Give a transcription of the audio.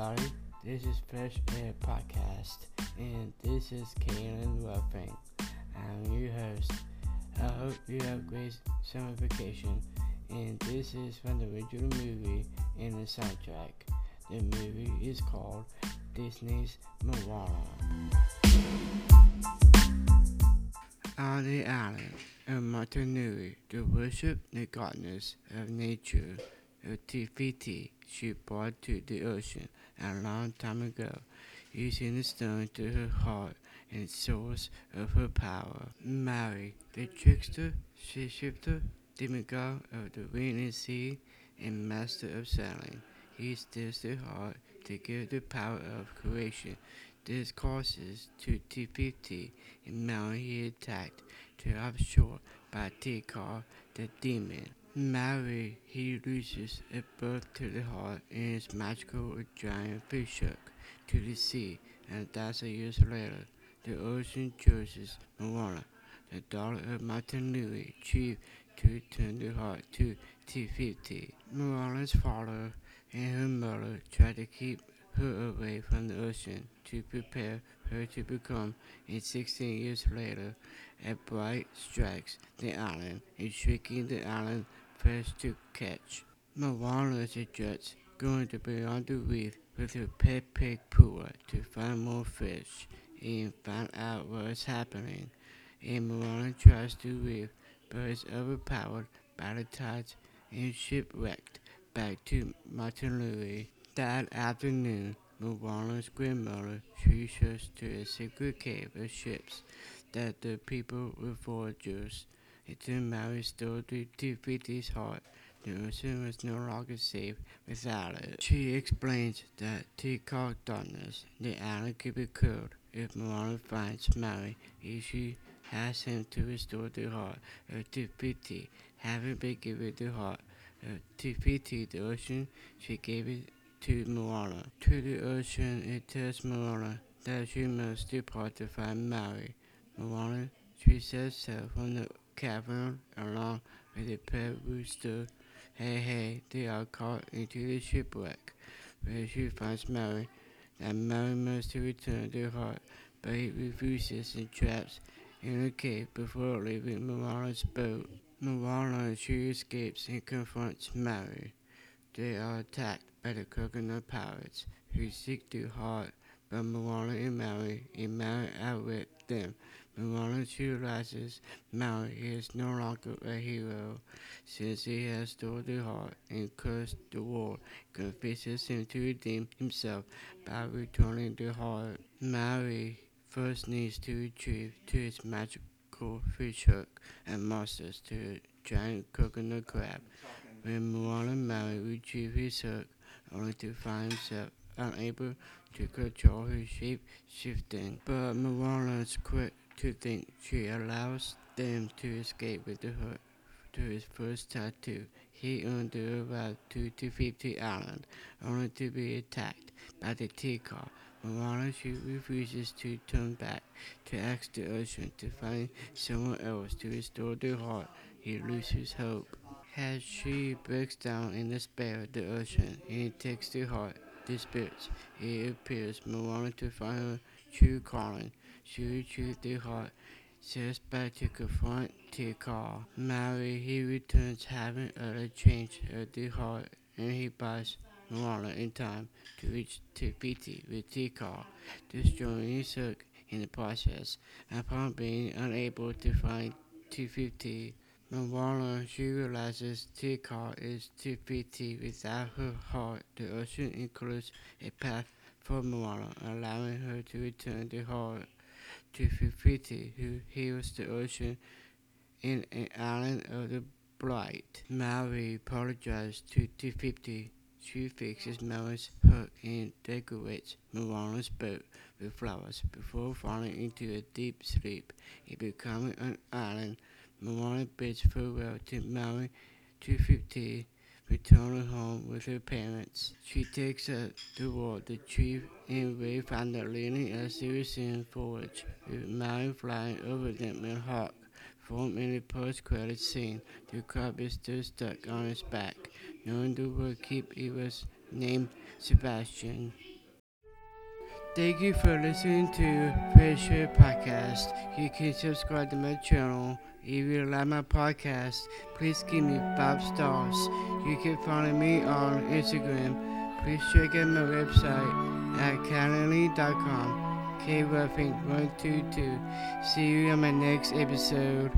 everybody. This is Fresh Air Podcast, and this is Kalen Ruffing. I'm your host. I hope you have great summer vacation, and this is from the original movie and the soundtrack. The movie is called Disney's Moana. On the island of Motunui, to worship the goddess of nature, of Te Fiti, she brought to the ocean a long time ago, using the stone to her heart and source of her power. Maui, the trickster, shifter, demigod of the wind and sea, and master of sailing. He steals the heart to give the power of creation. This causes to Te Fiti, and Maui he attacked to offshore by Te Kā, the demon. Maui, he loses a birth to the heart and is magical a giant fish hook to the sea, and a thousand years later, the ocean chooses Moana, the daughter of Martin Motunui, chief, to return the heart to Te Fiti. Moana's father and her mother try to keep her away from the ocean to prepare her to become, and 16 years later, a bright strikes the island, and shrieking the island first to catch. Moana suggests going to beyond the reef with her pet pig Pua to find more fish and find out what's happening. And Moana tries to leave, but is overpowered by the tides and shipwrecked back to Motunui. That afternoon, Moana's grandmother treats us to a secret cave of ships that the people were foragers. Until Maui stole the Te Fiti's heart, the ocean was no longer safe without it. She explains that to call darkness, the island could be killed if Moana finds Maui if she has him to restore the heart of Te Having been given the heart of Te the ocean, she gave it to Moana. To the ocean, it tells Moana that she must depart to find Maui. Moana, she sets sail from the cavern along with the pet rooster. Heihei, they are caught into the shipwreck, where she finds Maui. That Maui must return their heart, but he refuses and traps in a cave before leaving Moana's boat. Moana, she escapes and confronts Maui. They are attacked by the coconut pirates, who seek to heart, but Moana and Maui, and Maui outwit them. Moana realizes Maui is no longer a hero since he has stolen the heart and cursed the world, confesses him to redeem himself by returning the heart. Maui first needs to retrieve to his magical fish hook and masters to a giant coconut crab. When Moana retrieve his hook, only to find himself unable to control his shape shifting. But Moana is quick to think she allows them to escape with the hook to his first tattoo. He earned the right to Fiti Island, only to be attacked by the Te Kā. Moana she refuses to turn back to ask the ocean to find someone else to restore the heart. He loses hope. As she breaks down in despair, the ocean it takes to heart the spirits. It appears, Moana to find her true calling. She retrieves the heart, sets back to confront Te Kā. Maui he returns, having utterly changed her the heart, and he buys Moana in time to reach Tipiti with Te Kā, destroying Cirque in the process. Upon being unable to find 250, no wonder she realizes Te Kā is TPT. Without her heart, the ocean includes a path for Moana, allowing her to return the heart to Pipiti, who heals the ocean in an island of the bright. Maui apologizes to Pipiti. She fixes Maui's hook and decorates Moana's boat with flowers before falling into a deep sleep and becoming an island Moana bids farewell to Maui Te Fiti returning home with her parents. She takes her toward the tree and Ray find her leaning as they resume forward, with Maui flying over them in hawk. Form in the post-credit scene, the crab is still stuck on his back. Knowing the word keep, he was named Sebastian. Thank you for listening to Pressure Podcast. You can subscribe to my channel. If you like my podcast, please give me five stars. You can follow me on Instagram. Please check out my website at calendly.com. K-Ruffing122. See you on my next episode.